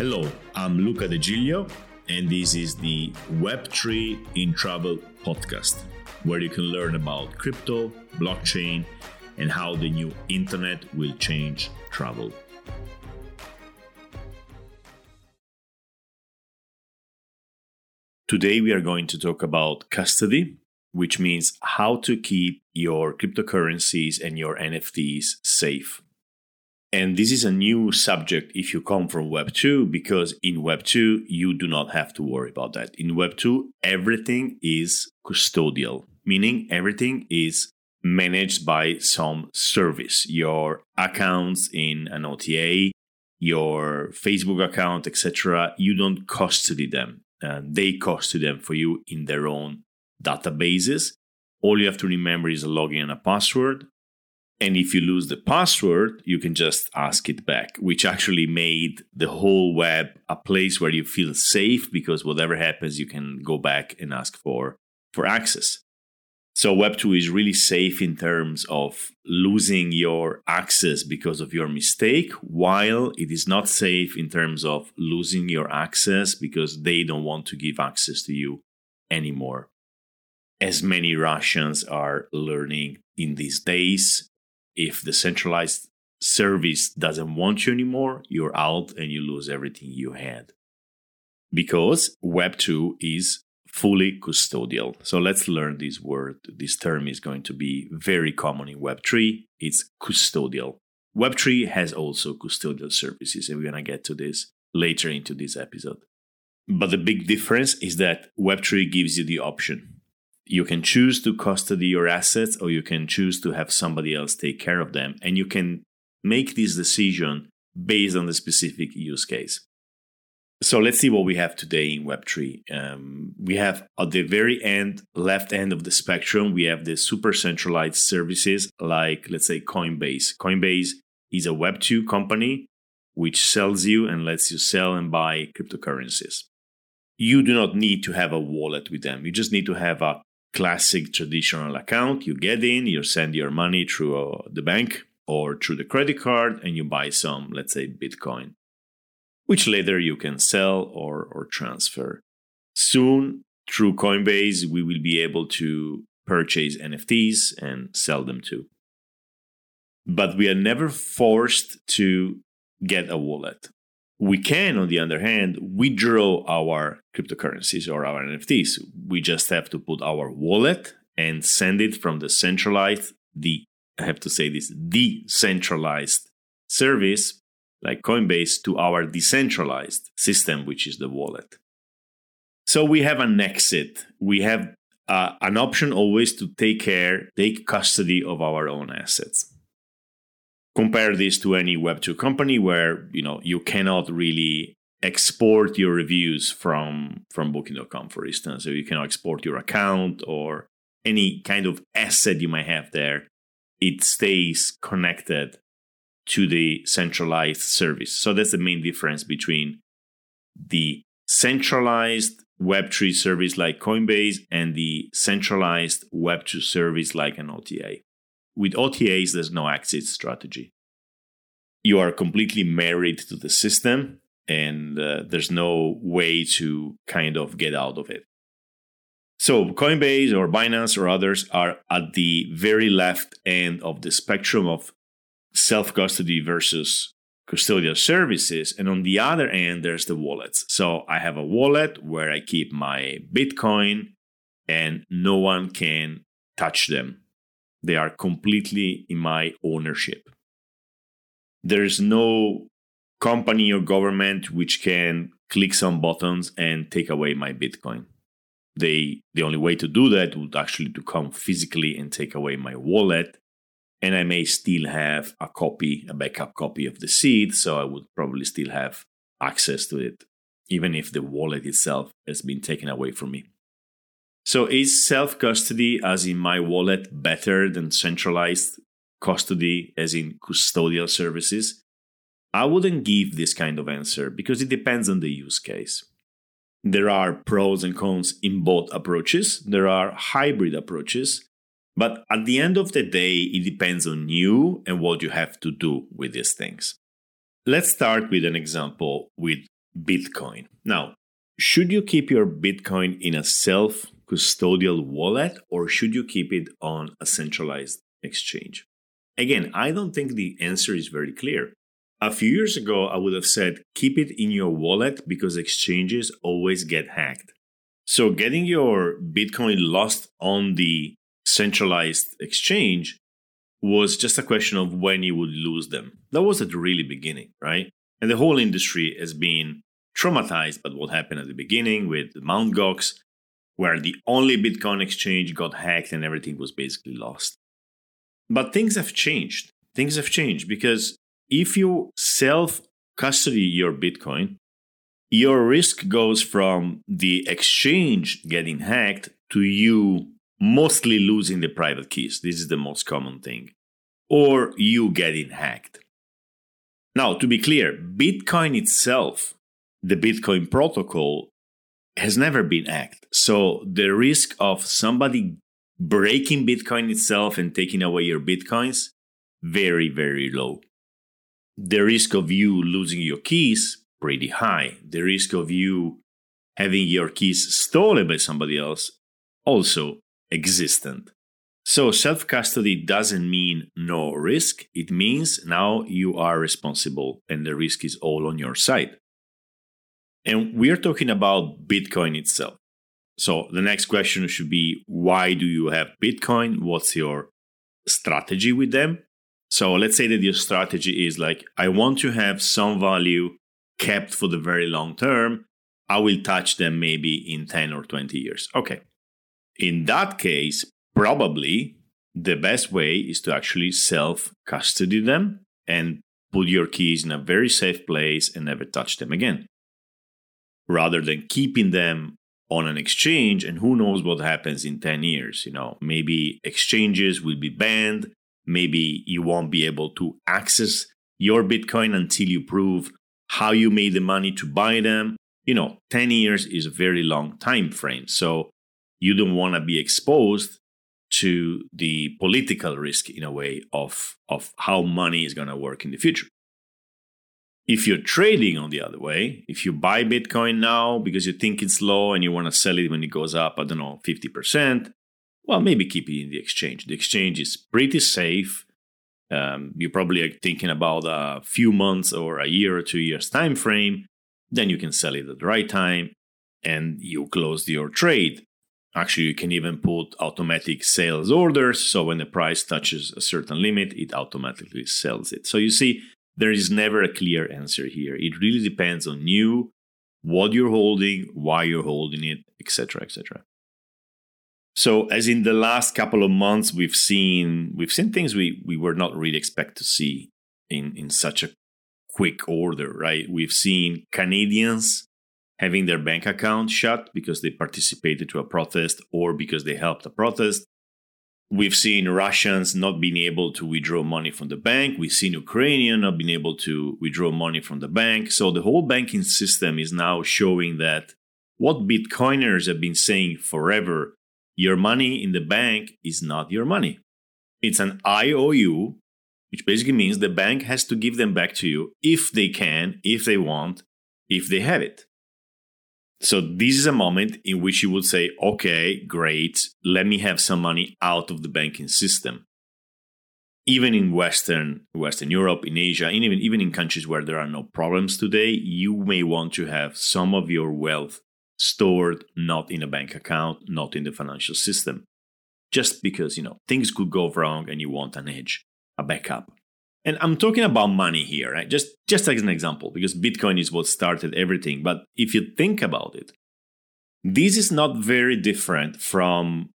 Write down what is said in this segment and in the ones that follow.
Hello, I'm Luca De Giglio, and this is the Web3 in Travel podcast, where you can learn about crypto, blockchain, and how the new internet will change travel. Today, we are going to talk about custody, which means how to keep your cryptocurrencies and your NFTs safe. And this is a new subject if you come from Web 2, because in Web 2, you do not have to worry about that. In Web 2, everything is custodial, meaning everything is managed by some service. Your accounts in an OTA, your Facebook account, etc., you don't custody them. Uh, they custody them for you in their own databases. All you have to remember is a login and a password. And if you lose the password, you can just ask it back, which actually made the whole web a place where you feel safe because whatever happens, you can go back and ask for, for access. So Web 2 is really safe in terms of losing your access because of your mistake, while it is not safe in terms of losing your access because they don't want to give access to you anymore. As many Russians are learning in these days, if the centralized service doesn't want you anymore, you're out and you lose everything you had. Because Web 2 is fully custodial. So let's learn this word. This term is going to be very common in Web 3. It's custodial. Web 3 has also custodial services, and we're going to get to this later into this episode. But the big difference is that Web 3 gives you the option you can choose to custody your assets or you can choose to have somebody else take care of them and you can make this decision based on the specific use case. So let's see what we have today in web3 um, we have at the very end left end of the spectrum we have the super centralized services like let's say coinbase. Coinbase is a web2 company which sells you and lets you sell and buy cryptocurrencies. You do not need to have a wallet with them. You just need to have a classic traditional account. You get in, you send your money through uh, the bank or through the credit card, and you buy some, let's say, Bitcoin, which later you can sell or, or transfer. Soon, through Coinbase, we will be able to purchase NFTs and sell them too. But we are never forced to get a wallet we can, on the other hand, withdraw our cryptocurrencies or our NFTs. We just have to put our wallet and send it from the centralized, the I have to say this, decentralized service like Coinbase to our decentralized system, which is the wallet. So we have an exit. We have uh, an option always to take care, take custody of our own assets compare this to any web2 company where you know you cannot really export your reviews from from booking.com for instance so you cannot export your account or any kind of asset you might have there. It stays connected to the centralized service. So that's the main difference between the centralized web3 service like coinbase and the centralized web2 service like an ota with OTAs, there's no exit strategy. You are completely married to the system, and uh, there's no way to kind of get out of it. So, Coinbase or Binance or others are at the very left end of the spectrum of self custody versus custodial services. And on the other end, there's the wallets. So, I have a wallet where I keep my Bitcoin and no one can touch them. They are completely in my ownership. There's no company or government which can click some buttons and take away my Bitcoin. They the only way to do that would actually to come physically and take away my wallet. And I may still have a copy, a backup copy of the seed, so I would probably still have access to it, even if the wallet itself has been taken away from me. So is self custody, as in my wallet, better than centralized custody, as in custodial services? I wouldn't give this kind of answer because it depends on the use case. There are pros and cons in both approaches, there are hybrid approaches, but at the end of the day, it depends on you and what you have to do with these things. Let's start with an example with Bitcoin. Now, should you keep your Bitcoin in a self custodial wallet or should you keep it on a centralized exchange? Again, I don't think the answer is very clear. A few years ago, I would have said keep it in your wallet because exchanges always get hacked. So, getting your Bitcoin lost on the centralized exchange was just a question of when you would lose them. That was at the really beginning, right? And the whole industry has been traumatized by what happened at the beginning with Mt. Gox, where the only Bitcoin exchange got hacked and everything was basically lost. But things have changed. Things have changed because if you self custody your Bitcoin, your risk goes from the exchange getting hacked to you mostly losing the private keys. This is the most common thing. Or you getting hacked. Now, to be clear, Bitcoin itself, the Bitcoin protocol, has never been hacked. So the risk of somebody breaking Bitcoin itself and taking away your Bitcoins, very, very low. The risk of you losing your keys, pretty high. The risk of you having your keys stolen by somebody else, also existent. So self custody doesn't mean no risk. It means now you are responsible and the risk is all on your side. And we are talking about Bitcoin itself. So the next question should be why do you have Bitcoin? What's your strategy with them? So let's say that your strategy is like, I want to have some value kept for the very long term. I will touch them maybe in 10 or 20 years. Okay. In that case, probably the best way is to actually self custody them and put your keys in a very safe place and never touch them again. Rather than keeping them on an exchange and who knows what happens in 10 years, you know, maybe exchanges will be banned, maybe you won't be able to access your bitcoin until you prove how you made the money to buy them. You know, 10 years is a very long time frame. So you don't want to be exposed to the political risk in a way of, of how money is going to work in the future. If you're trading on the other way, if you buy Bitcoin now because you think it's low and you want to sell it when it goes up, I don't know, 50%, well, maybe keep it in the exchange. The exchange is pretty safe. Um, you probably thinking about a few months or a year or two years time frame. Then you can sell it at the right time and you close your trade. Actually, you can even put automatic sales orders. So when the price touches a certain limit, it automatically sells it. So you see, there is never a clear answer here. It really depends on you, what you're holding, why you're holding it, etc., etc. So as in the last couple of months, we've seen we've seen things we we were not really expect to see in in such a quick order, right? We've seen Canadians having their bank account shut because they participated to a protest or because they helped a protest. We've seen Russians not being able to withdraw money from the bank. We've seen Ukrainian not being able to withdraw money from the bank. So the whole banking system is now showing that what Bitcoiners have been saying forever your money in the bank is not your money. It's an IOU, which basically means the bank has to give them back to you if they can, if they want, if they have it. So this is a moment in which you would say, okay, great, let me have some money out of the banking system. Even in Western Western Europe, in Asia, and even, even in countries where there are no problems today, you may want to have some of your wealth stored not in a bank account, not in the financial system. Just because, you know, things could go wrong and you want an edge, a backup. And I'm talking about money here, right? Just just as an example, because Bitcoin is what started everything. But if you think about it, this is not very different from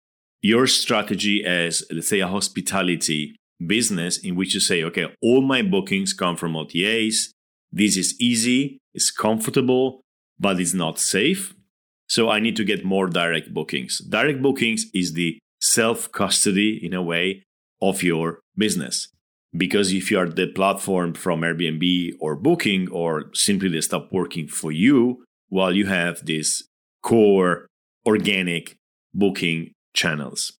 your strategy as, let's say, a hospitality business in which you say, okay, all my bookings come from OTAs. This is easy, it's comfortable, but it's not safe. So I need to get more direct bookings. Direct bookings is the self custody, in a way, of your business. Because if you are the platform from Airbnb or Booking, or simply they stop working for you, while you have these core organic booking channels.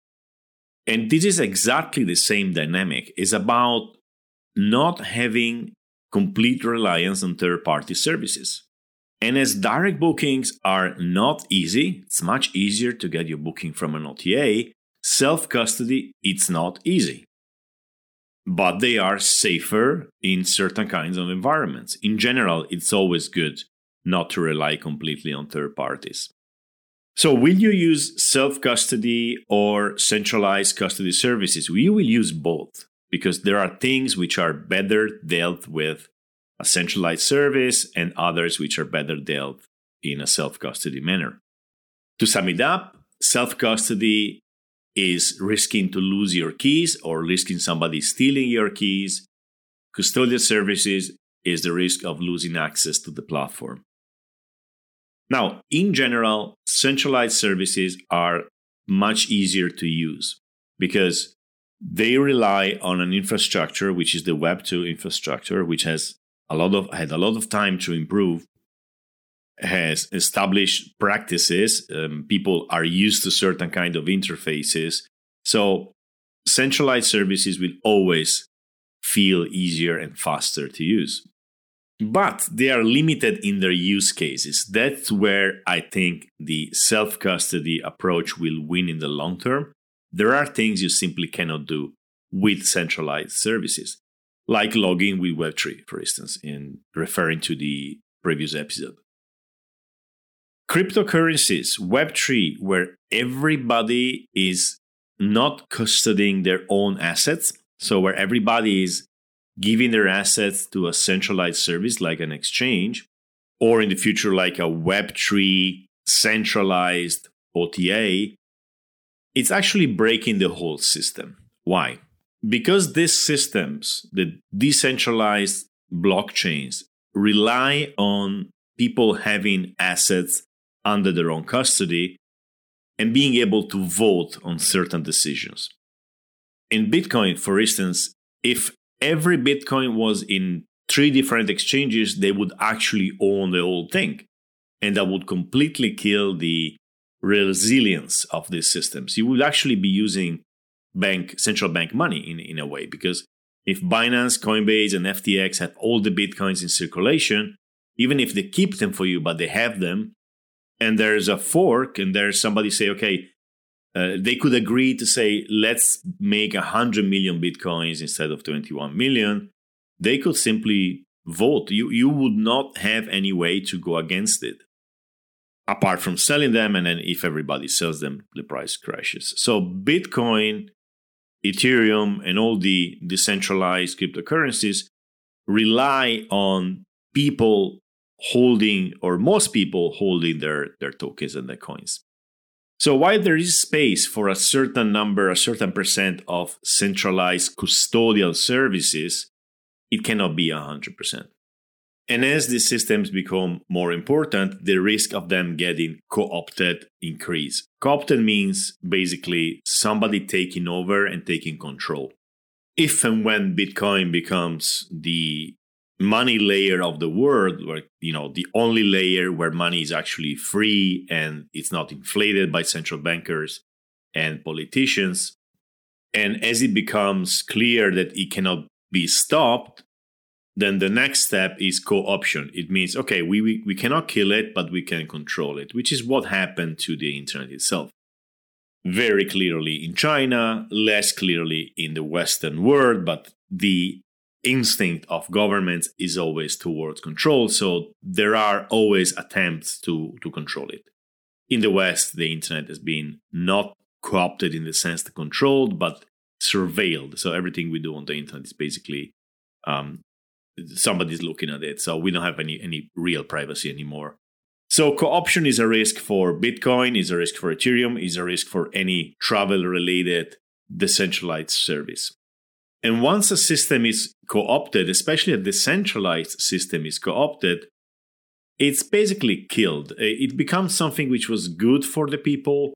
And this is exactly the same dynamic. It's about not having complete reliance on third party services. And as direct bookings are not easy, it's much easier to get your booking from an OTA. Self custody, it's not easy. But they are safer in certain kinds of environments. In general, it's always good not to rely completely on third parties. So, will you use self custody or centralized custody services? We will use both because there are things which are better dealt with a centralized service and others which are better dealt in a self custody manner. To sum it up, self custody is risking to lose your keys or risking somebody stealing your keys. Custodial services is the risk of losing access to the platform. Now, in general, centralized services are much easier to use because they rely on an infrastructure which is the web2 infrastructure which has a lot of had a lot of time to improve has established practices um, people are used to certain kind of interfaces. So centralized services will always feel easier and faster to use. But they are limited in their use cases. That's where i think the self custody approach will win in the long term. There are things you simply cannot do with centralized services like logging with Web3, for instance, in referring to the previous episode. Cryptocurrencies, Web3, where everybody is not custodying their own assets, so where everybody is giving their assets to a centralized service like an exchange, or in the future, like a Web3 centralized OTA, it's actually breaking the whole system. Why? because these systems, the decentralized blockchains, rely on people having assets under their own custody and being able to vote on certain decisions. In Bitcoin, for instance, if every Bitcoin was in three different exchanges, they would actually own the whole thing. And that would completely kill the resilience of these systems. You would actually be using bank central bank money in, in a way because if Binance, Coinbase, and FTX have all the bitcoins in circulation, even if they keep them for you, but they have them, and there's a fork, and there's somebody say, okay, uh, they could agree to say, let's make 100 million bitcoins instead of 21 million. They could simply vote. You, you would not have any way to go against it apart from selling them. And then if everybody sells them, the price crashes. So Bitcoin Ethereum, and all the decentralized cryptocurrencies rely on people holding, or most people holding their, their tokens and their coins. So while there is space for a certain number, a certain percent of centralized custodial services, it cannot be 100%. And as these systems become more important, the risk of them getting co-opted increase. Co-opted means basically somebody taking over and taking control. If and when Bitcoin becomes the money layer of the world, where you know the only layer where money is actually free and it's not inflated by central bankers and politicians, and as it becomes clear that it cannot be stopped, then the next step is co-option. It means, okay, we, we, we cannot kill it, but we can control it, which is what happened to the internet itself. Very clearly in China, less clearly in the Western world, but the instinct of governments is always towards control. So there are always attempts to, to control it. In the West, the internet has been not co opted in the sense that controlled, but surveilled. So everything we do on the internet is basically um, somebody's looking at it. So we don't have any any real privacy anymore. So co-option is a risk for Bitcoin, is a risk for Ethereum, is a risk for any travel related decentralized service. And once a system is co-opted, especially a decentralized system is co-opted, it's basically killed. It becomes something which was good for the people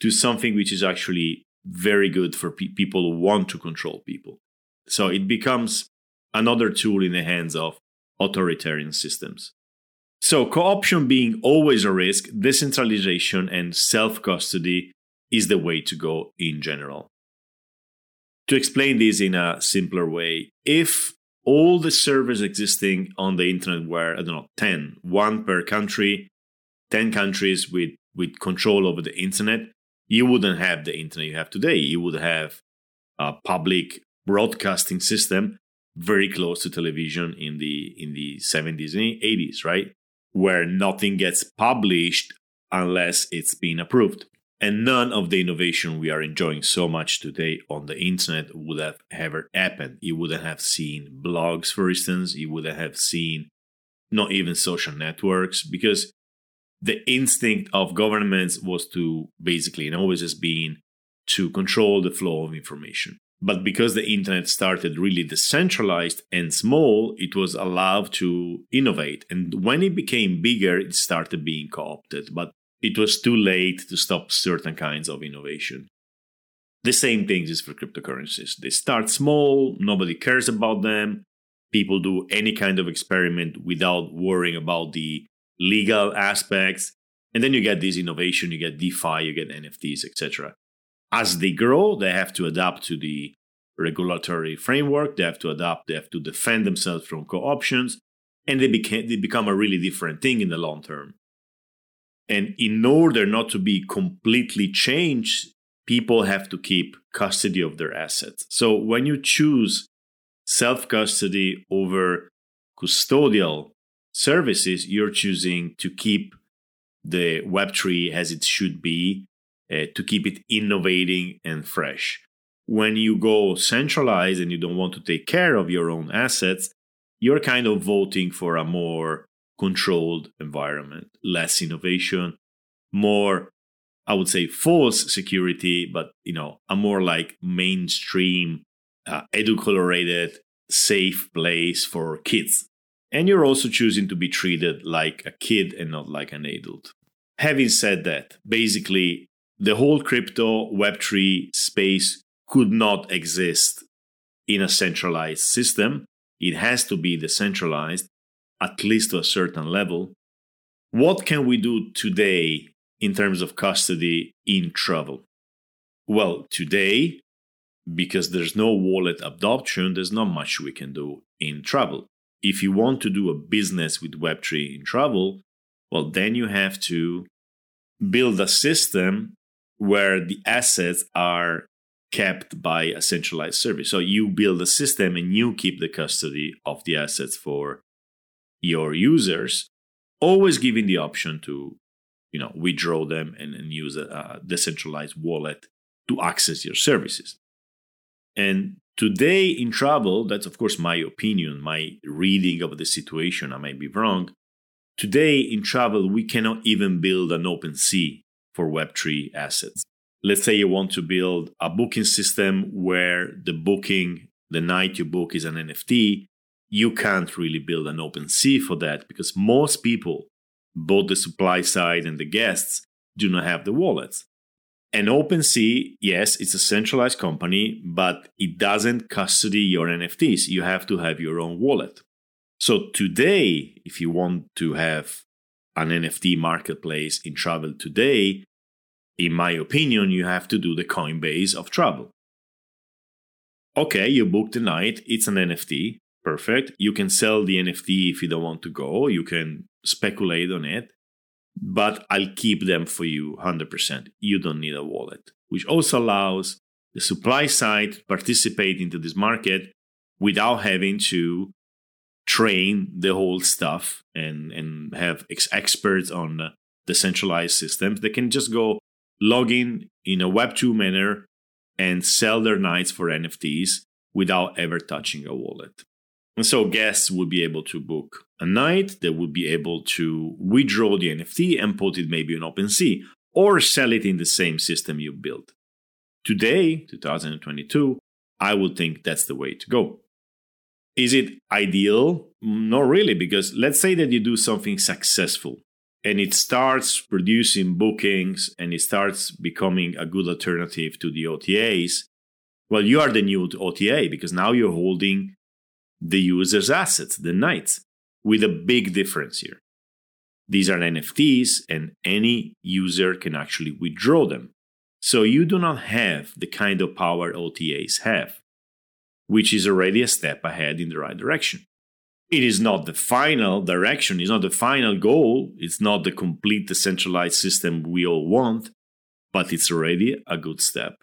to something which is actually very good for pe- people who want to control people. So it becomes another tool in the hands of authoritarian systems. So, co option being always a risk, decentralization and self custody is the way to go in general. To explain this in a simpler way, if all the servers existing on the internet were, I don't know, 10, one per country, 10 countries with, with control over the internet, you wouldn't have the internet you have today. You would have a public broadcasting system very close to television in the in the 70s and 80s, right? Where nothing gets published unless it's been approved. And none of the innovation we are enjoying so much today on the internet would have ever happened. You wouldn't have seen blogs, for instance. You wouldn't have seen not even social networks because the instinct of governments was to basically, and always has been, to control the flow of information. But because the internet started really decentralized and small, it was allowed to innovate. And when it became bigger, it started being co opted. But it was too late to stop certain kinds of innovation. The same thing is for cryptocurrencies. They start small, nobody cares about them. People do any kind of experiment without worrying about the legal aspects. And then you get this innovation, you get DeFi, you get NFTs, etc. As they grow, they have to adapt to the regulatory framework, they have to adapt, they have to defend themselves from co options, and they, became, they become a really different thing in the long term. And in order not to be completely changed, people have to keep custody of their assets. So when you choose self custody over custodial services, you're choosing to keep the Web3 as it should be, uh, to keep it innovating and fresh. When you go centralized and you don't want to take care of your own assets, you're kind of voting for a more controlled environment, less innovation, more, I would say, false security, but you know, a more like mainstream, uh, edulcorated, safe place for kids. And you're also choosing to be treated like a kid and not like an adult. Having said that, basically, the whole crypto Web3 space could not exist in a centralized system. It has to be decentralized at least to a certain level. What can we do today in terms of custody in travel? Well, today, because there's no wallet adoption, there's not much we can do in travel. If you want to do a business with Web3 in travel, well, then you have to build a system where the assets are kept by a centralized service. So you build a system and you keep the custody of the assets for your users, always giving the option to, you know, withdraw them and, and use a, a decentralized wallet to access your services. And today in travel, that's of course my opinion, my reading of the situation. I might be wrong. Today in travel, we cannot even build an OpenSea for Web3 assets. Let's say you want to build a booking system where the booking, the night you book is an NFT, you can't really build an OpenSea for that because most people, both the supply side and the guests, do not have the wallets. An OpenSea, yes, it's a centralized company, but it doesn't custody your NFTs. You have to have your own wallet. So today, if you want to have an NFT marketplace in travel today, in my opinion, you have to do the Coinbase of travel. Okay, you booked the night, it's an NFT, perfect. You can sell the NFT if you don't want to go, you can speculate on it, but I'll keep them for you 100%. You don't need a wallet, which also allows the supply side to participate into this market without having to train the whole stuff and, and have ex- experts on decentralized systems. They can just go log in in a Web2 manner and sell their nights for NFTs without ever touching a wallet. And so guests would be able to book a night, they would be able to withdraw the NFT and put it maybe on OpenSea or sell it in the same system you built. Today, 2022, I would think that's the way to go. Is it ideal? Not really, because let's say that you do something successful and it starts producing bookings and it starts becoming a good alternative to the OTAs. Well, you are the new OTA because now you're holding the user's assets, the nights, with a big difference here. These are NFTs, and any user can actually withdraw them. So you do not have the kind of power OTAs have. which is already a step ahead in the right direction. It is not the final direction, it's not the final goal, it's not the complete decentralized system we all want, but it's already a good step.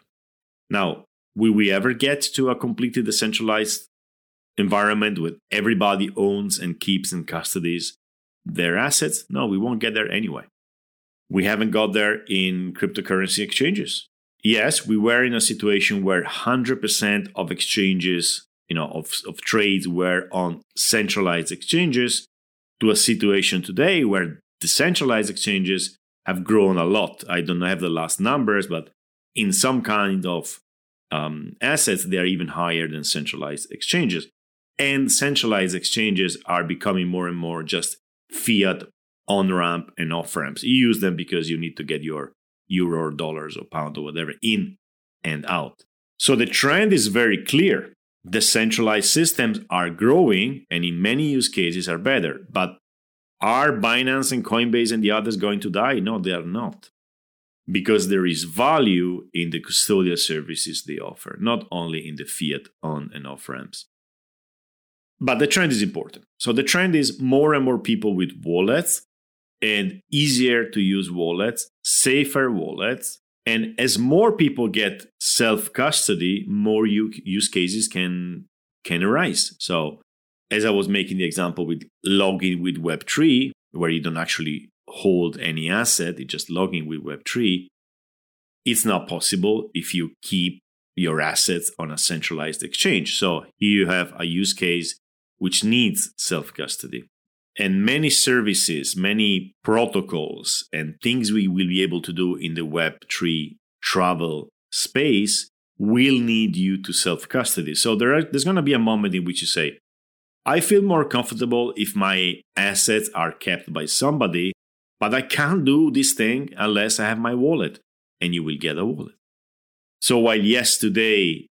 Now, will we ever get to a completely decentralized environment where everybody owns and keeps and custodies their assets? No, we won't get there anyway. We haven't got there in cryptocurrency exchanges. Yes, we were in a situation where 100% of exchanges, you know, of, of trades were on centralized exchanges to a situation today where decentralized exchanges have grown a lot. I don't have the last numbers, but in some kind of um, assets, they are even higher than centralized exchanges. And centralized exchanges are becoming more and more just fiat on ramp and off ramps. You use them because you need to get your euro or dollars or pound or whatever in and out. So the trend is very clear. The decentralized systems are growing and in many use cases are better. But are Binance and Coinbase and the others going to die? No, they are not. Because there is value in the custodial services they offer, not only in the fiat on and off ramps. But the trend is important. So the trend is more and more people with wallets and easier to use wallets, safer wallets. And as more people get self custody, more use cases can can arise. So, as I was making the example with logging with Web3, where you don't actually hold any asset, it's just logging with Web3, it's not possible if you keep your assets on a centralized exchange. So, here you have a use case which needs self custody. And many services, many protocols, and things we will be able to do in the Web3 travel space will need you to self custody. So there are, there's going to be a moment in which you say, I feel more comfortable if my assets are kept by somebody, but I can't do this thing unless I have my wallet. And you will get a wallet. So while yes, today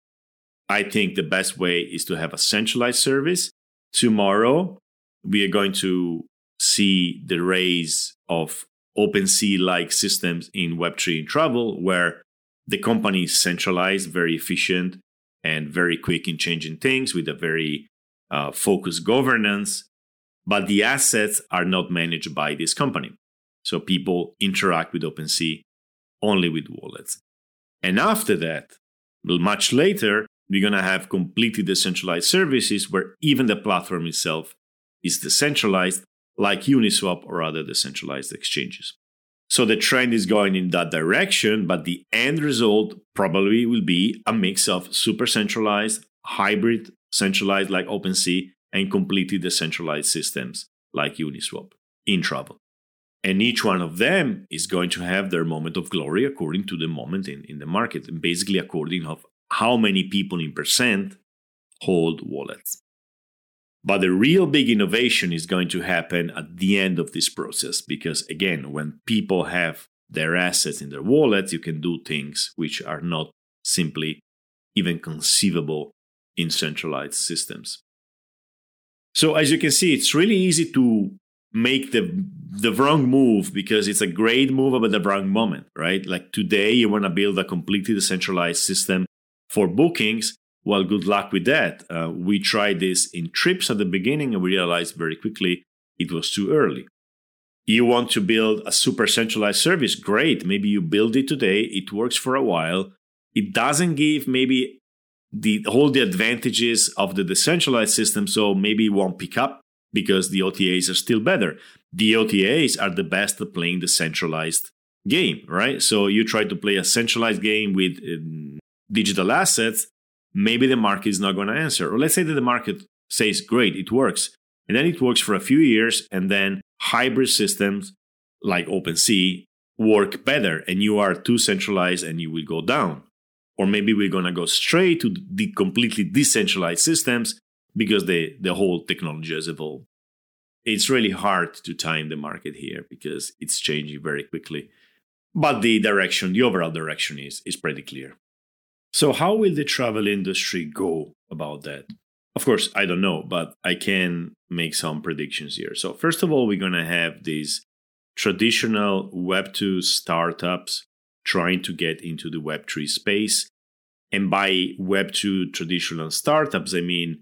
I think the best way is to have a centralized service, tomorrow we are going to see the rise of OpenSea like systems in Web3 and travel, where the company is centralized, very efficient, and very quick in changing things with a very uh, focused governance. But the assets are not managed by this company. So people interact with OpenSea only with wallets. And after that, much later, we're going to have completely decentralized services where even the platform itself is decentralized, like Uniswap or other decentralized exchanges. So the trend is going in that direction, but the end result probably will be a mix of super centralized, hybrid centralized like OpenSea, and completely decentralized systems like Uniswap in travel. And each one of them is going to have their moment of glory according to the moment in, in the market, and basically according of how many people in percent hold wallets. But the real big innovation is going to happen at the end of this process because, again, when people have their assets in their wallets, you can do things which are not simply even conceivable in centralized systems. So, as you can see, it's really easy to make the the wrong move because it's a great move at the wrong moment, right? Like today, you want to build a completely decentralized system for bookings, well, good luck with that. Uh, we tried this in trips at the beginning and we realized very quickly it was too early. You want to build a super centralized service? Great. Maybe you build it today, it works for a while. It doesn't give maybe the all the advantages of the decentralized system, so maybe it won't pick up because the OTAs are still better. The OTAs are the best at playing the centralized game, right? So you try to play a centralized game with um, digital assets, maybe the market is not going to answer. Or let's say that the market says, great, it works. And then it works for a few years, and then hybrid systems like OpenSea work better, and you are too centralized and you will go down. Or maybe we're going to go straight to the completely decentralized systems because the, the whole technology has evolved. It's really hard to time the market here because it's changing very quickly. But the direction, the overall direction is, is pretty clear. So, how will the travel industry go about that? Of course, I don't know, but I can make some predictions here. So, first of all, we're going to have these traditional Web2 startups trying to get into the Web3 space. And by Web2 traditional startups, I mean,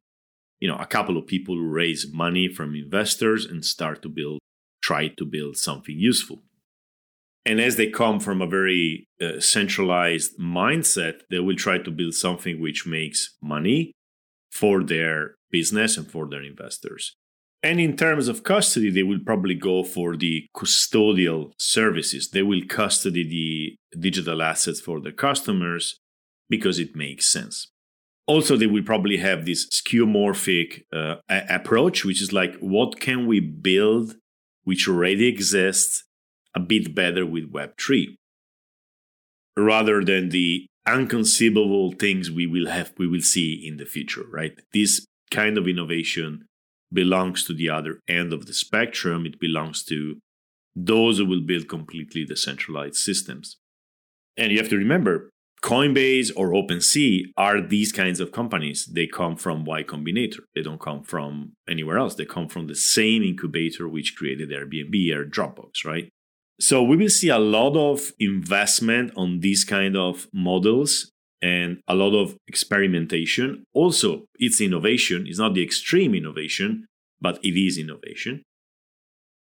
you know, a couple of people who raise money from investors and start to build, try to build something useful. And as they come from a very uh, centralized mindset, they will try to build something which makes money for their business and for their investors. And in terms of custody, they will probably go for the custodial services. They will custody the digital assets for their customers because it makes sense. Also, they will probably have this skeuomorphic uh, approach, which is like, what can we build which already exists a bit better with Web3? Rather than the unconceivable things we will have, we will see in the future, right? This kind of innovation belongs to the other end of the spectrum. It belongs to those who will build completely decentralized systems. And you have to remember, Coinbase or OpenSea are these kinds of companies. They come from Y Combinator. They don't come from anywhere else. They come from the same incubator which created Airbnb or Dropbox, right? So we will see a lot of investment on these kind of models and a lot of experimentation. Also, it's innovation. It's not the extreme innovation, but it is innovation.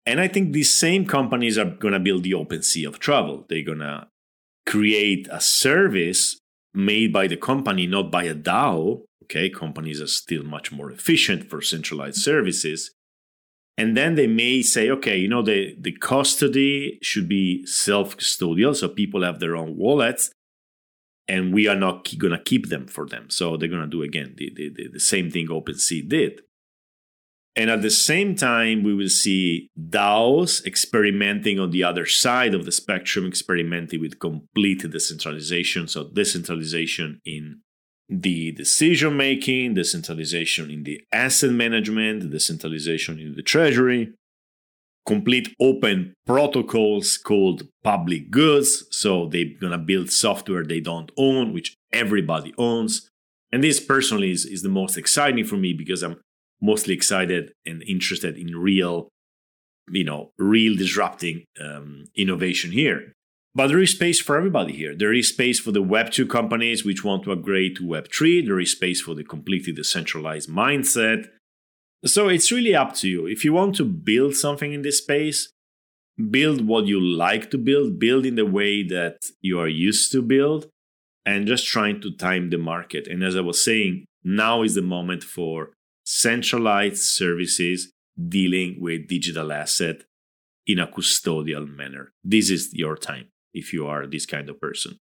And I think these same companies are going to build the OpenSea of travel. They're going to create a service made by the company, not by a DAO. Okay, companies are still much more efficient for centralized services. And then they may say, okay, you know, the, the custody should be self custodial. So people have their own wallets and we are not going to keep them for them. So they're going to do again the, the, the same thing OpenSea did. And at the same time, we will see DAOs experimenting on the other side of the spectrum, experimenting with complete decentralization. So, decentralization in the decision making, decentralization in the asset management, decentralization in the treasury, complete open protocols called public goods. So, they're to build software they don't own, which everybody owns. And this personally is, is the most exciting for me because I'm mostly excited and interested in real, you know, real disrupting um, innovation here. But there is space for everybody here. There is space for the Web2 companies which want to upgrade to Web3. There is space for the completely decentralized mindset. So it's really up to you. If you want to build something in this space, build what you like to build, build in the way that you are used to build, and just trying to time the market. And as I was saying, now is the moment for centralized services dealing with digital asset in a custodial manner. This is your time if you are this kind of person.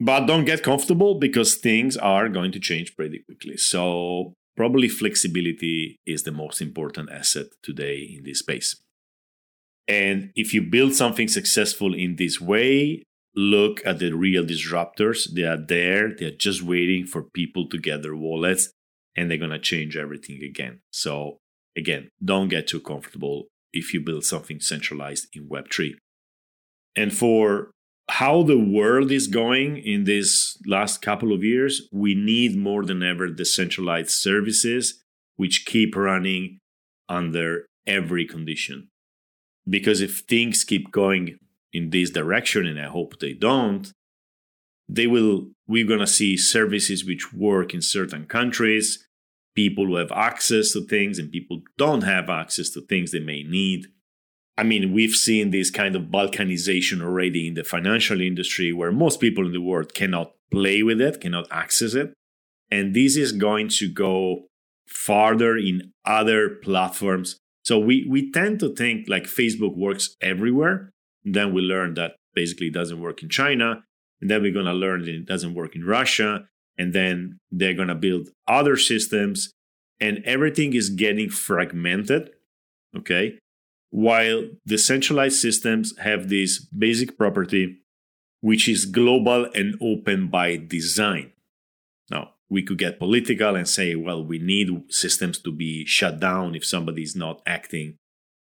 But don't get comfortable because things are going to change pretty quickly. So, probably flexibility is the most important asset today in this space. And if you build something successful in this way, look at the real disruptors. They are there, they're just waiting for people to get their wallets and they're going to change everything again. So, again, don't get too comfortable if you build something centralized in Web3. And for how the world is going in these last couple of years, we need more than ever decentralized services which keep running under every condition. Because if things keep going in this direction, and I hope they don't, they will we're to see services which work in certain countries people who have access to things and people don't have access to things they may need i mean we've seen this kind of balkanization already in the financial industry where most people in the world cannot play with it cannot access it and this is going to go farther in other platforms so we we tend to think like facebook works everywhere And then we learn that basically it doesn't work in china and then we're going to learn that it doesn't work in Russia. And then they're going to build other systems, and everything is getting fragmented. Okay. While the centralized systems have this basic property, which is global and open by design. Now, we could get political and say, well, we need systems to be shut down if somebody is not acting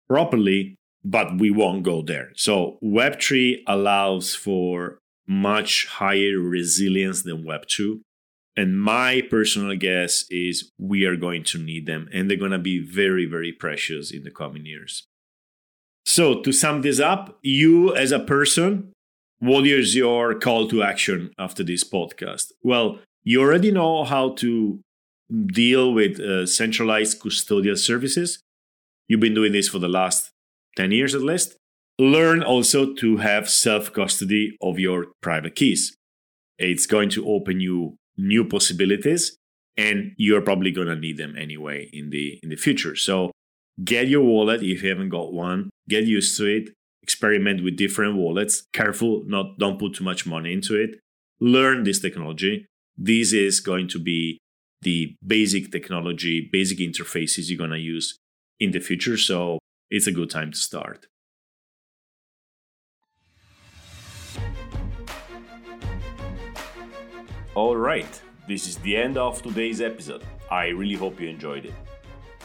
properly, but we won't go there. So, Web3 allows for much higher resilience than Web 2. And my personal guess is we are going to need them and they're going to be very, very precious in the coming years. So, to sum this up, you as a person, what is your call to action after this podcast? Well, You already know how to deal with uh, centralized custodial services. You've been doing this for the last 10 years at least. Learn also to have self custody of your private keys. It's going to open you new possibilities and you're probably going to need them anyway in the in the future. So get your wallet if you haven't got one, get used to it, experiment with different wallets. Careful, not don't put too much money into it. Learn this technology. This is going to be the basic technology, basic interfaces you're going to use in the future. So it's a good time to start. All right, this is the end of today's episode. I really hope you enjoyed it.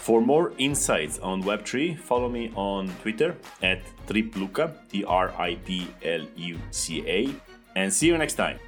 For more insights on Web3, follow me on Twitter at tripluca, T R I P L U C A, and see you next time.